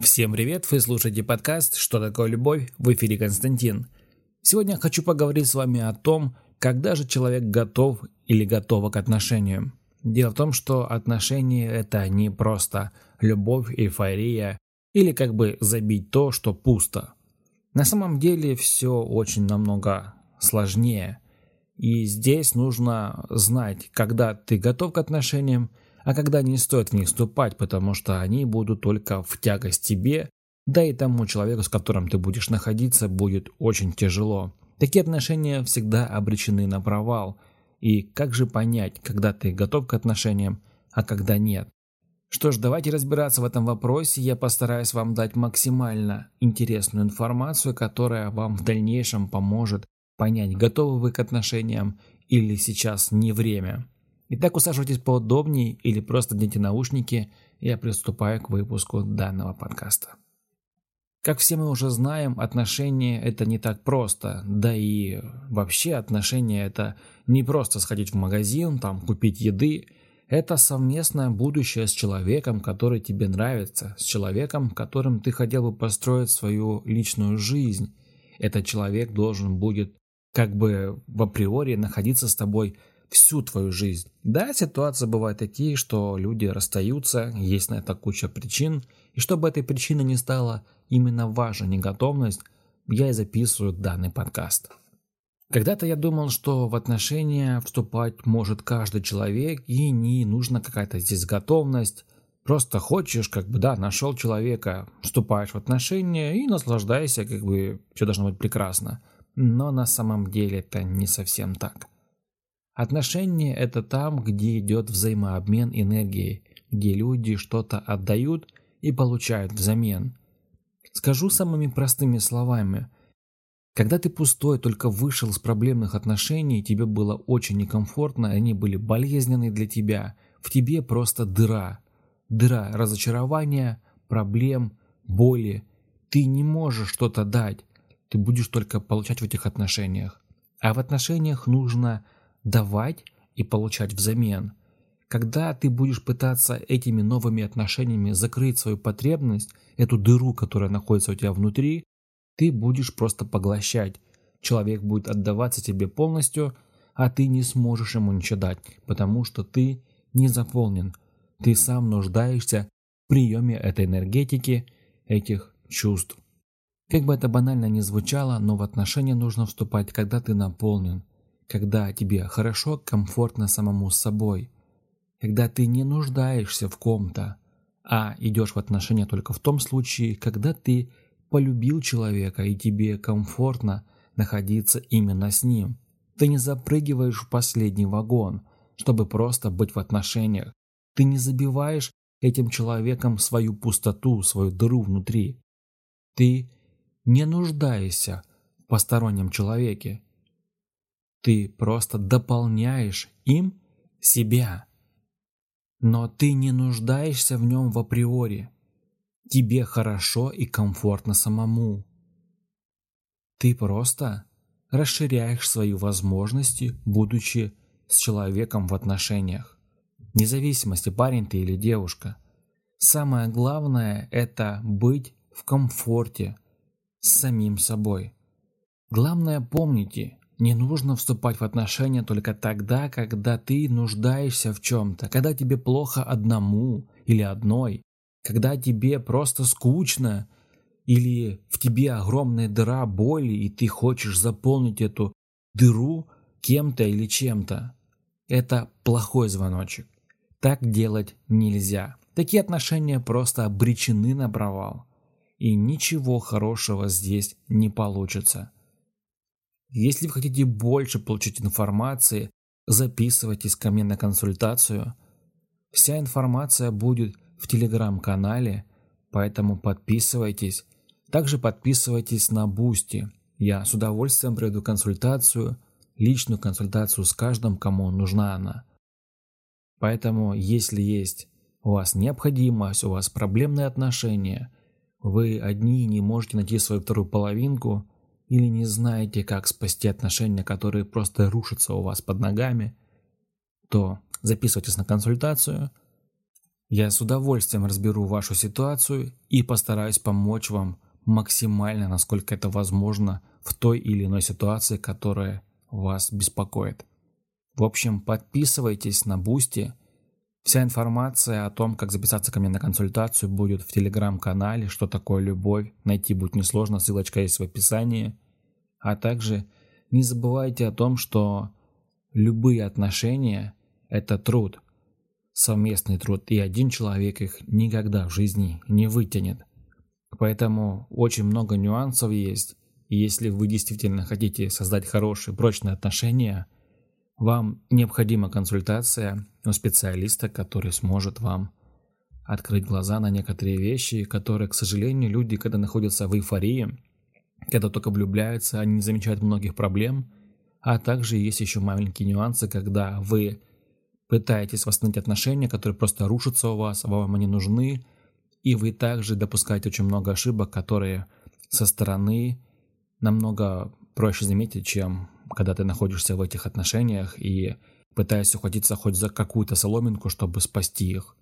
Всем привет, вы слушаете подкаст «Что такое любовь?» в эфире Константин. Сегодня я хочу поговорить с вами о том, когда же человек готов или готова к отношениям. Дело в том, что отношения – это не просто любовь, эйфория или как бы забить то, что пусто. На самом деле все очень намного сложнее. И здесь нужно знать, когда ты готов к отношениям, а когда не стоит в них вступать, потому что они будут только в тягость тебе, да и тому человеку, с которым ты будешь находиться, будет очень тяжело. Такие отношения всегда обречены на провал. И как же понять, когда ты готов к отношениям, а когда нет? Что ж, давайте разбираться в этом вопросе. Я постараюсь вам дать максимально интересную информацию, которая вам в дальнейшем поможет понять, готовы вы к отношениям или сейчас не время. Итак, усаживайтесь поудобнее или просто наденьте наушники, я приступаю к выпуску данного подкаста. Как все мы уже знаем, отношения это не так просто, да и вообще отношения это не просто сходить в магазин, там купить еды, это совместное будущее с человеком, который тебе нравится, с человеком, которым ты хотел бы построить свою личную жизнь. Этот человек должен будет как бы в априори находиться с тобой всю твою жизнь. Да, ситуации бывают такие, что люди расстаются, есть на это куча причин, и чтобы этой причины не стало именно ваша неготовность, я и записываю данный подкаст. Когда-то я думал, что в отношения вступать может каждый человек, и не нужна какая-то здесь готовность. Просто хочешь, как бы, да, нашел человека, вступаешь в отношения и наслаждайся, как бы, все должно быть прекрасно. Но на самом деле это не совсем так. Отношения – это там, где идет взаимообмен энергией, где люди что-то отдают и получают взамен. Скажу самыми простыми словами. Когда ты пустой, только вышел из проблемных отношений, тебе было очень некомфортно, они были болезненные для тебя, в тебе просто дыра. Дыра разочарования, проблем, боли. Ты не можешь что-то дать, ты будешь только получать в этих отношениях. А в отношениях нужно – давать и получать взамен. Когда ты будешь пытаться этими новыми отношениями закрыть свою потребность, эту дыру, которая находится у тебя внутри, ты будешь просто поглощать. Человек будет отдаваться тебе полностью, а ты не сможешь ему ничего дать, потому что ты не заполнен. Ты сам нуждаешься в приеме этой энергетики, этих чувств. Как бы это банально ни звучало, но в отношения нужно вступать, когда ты наполнен – когда тебе хорошо, комфортно самому с собой, когда ты не нуждаешься в ком-то, а идешь в отношения только в том случае, когда ты полюбил человека и тебе комфортно находиться именно с ним. Ты не запрыгиваешь в последний вагон, чтобы просто быть в отношениях. Ты не забиваешь этим человеком свою пустоту, свою дыру внутри. Ты не нуждаешься в постороннем человеке. Ты просто дополняешь им себя. Но ты не нуждаешься в нем в априори. Тебе хорошо и комфортно самому. Ты просто расширяешь свои возможности, будучи с человеком в отношениях. Независимости, парень ты или девушка. Самое главное – это быть в комфорте с самим собой. Главное помните, не нужно вступать в отношения только тогда, когда ты нуждаешься в чем-то, когда тебе плохо одному или одной, когда тебе просто скучно или в тебе огромная дыра боли, и ты хочешь заполнить эту дыру кем-то или чем-то. Это плохой звоночек. Так делать нельзя. Такие отношения просто обречены на провал. И ничего хорошего здесь не получится. Если вы хотите больше получить информации, записывайтесь ко мне на консультацию. Вся информация будет в телеграм-канале, поэтому подписывайтесь. Также подписывайтесь на Boosty. Я с удовольствием проведу консультацию, личную консультацию с каждым, кому нужна она. Поэтому, если есть у вас необходимость, у вас проблемные отношения, вы одни не можете найти свою вторую половинку – или не знаете, как спасти отношения, которые просто рушатся у вас под ногами, то записывайтесь на консультацию. Я с удовольствием разберу вашу ситуацию и постараюсь помочь вам максимально, насколько это возможно, в той или иной ситуации, которая вас беспокоит. В общем, подписывайтесь на Boosty. Вся информация о том, как записаться ко мне на консультацию, будет в телеграм-канале «Что такое любовь». Найти будет несложно, ссылочка есть в описании. А также не забывайте о том, что любые отношения – это труд, совместный труд, и один человек их никогда в жизни не вытянет. Поэтому очень много нюансов есть, и если вы действительно хотите создать хорошие, прочные отношения – вам необходима консультация у специалиста, который сможет вам открыть глаза на некоторые вещи, которые, к сожалению, люди, когда находятся в эйфории, когда только влюбляются, они не замечают многих проблем, а также есть еще маленькие нюансы, когда вы пытаетесь восстановить отношения, которые просто рушатся у вас, а вам они нужны, и вы также допускаете очень много ошибок, которые со стороны намного проще заметить, чем когда ты находишься в этих отношениях и пытаешься ухватиться хоть за какую-то соломинку, чтобы спасти их.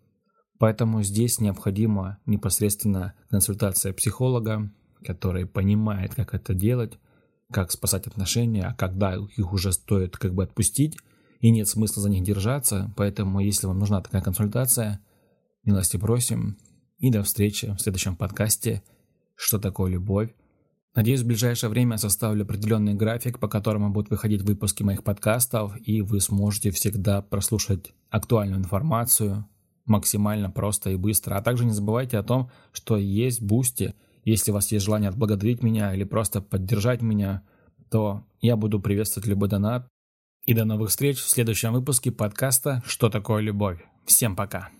Поэтому здесь необходима непосредственно консультация психолога, который понимает, как это делать, как спасать отношения, а когда их уже стоит как бы отпустить, и нет смысла за них держаться. Поэтому, если вам нужна такая консультация, милости просим. И до встречи в следующем подкасте «Что такое любовь?» Надеюсь, в ближайшее время составлю определенный график, по которому будут выходить выпуски моих подкастов, и вы сможете всегда прослушать актуальную информацию максимально просто и быстро. А также не забывайте о том, что есть Boosty. Если у вас есть желание отблагодарить меня или просто поддержать меня, то я буду приветствовать любой донат. И до новых встреч в следующем выпуске подкаста «Что такое любовь?». Всем пока!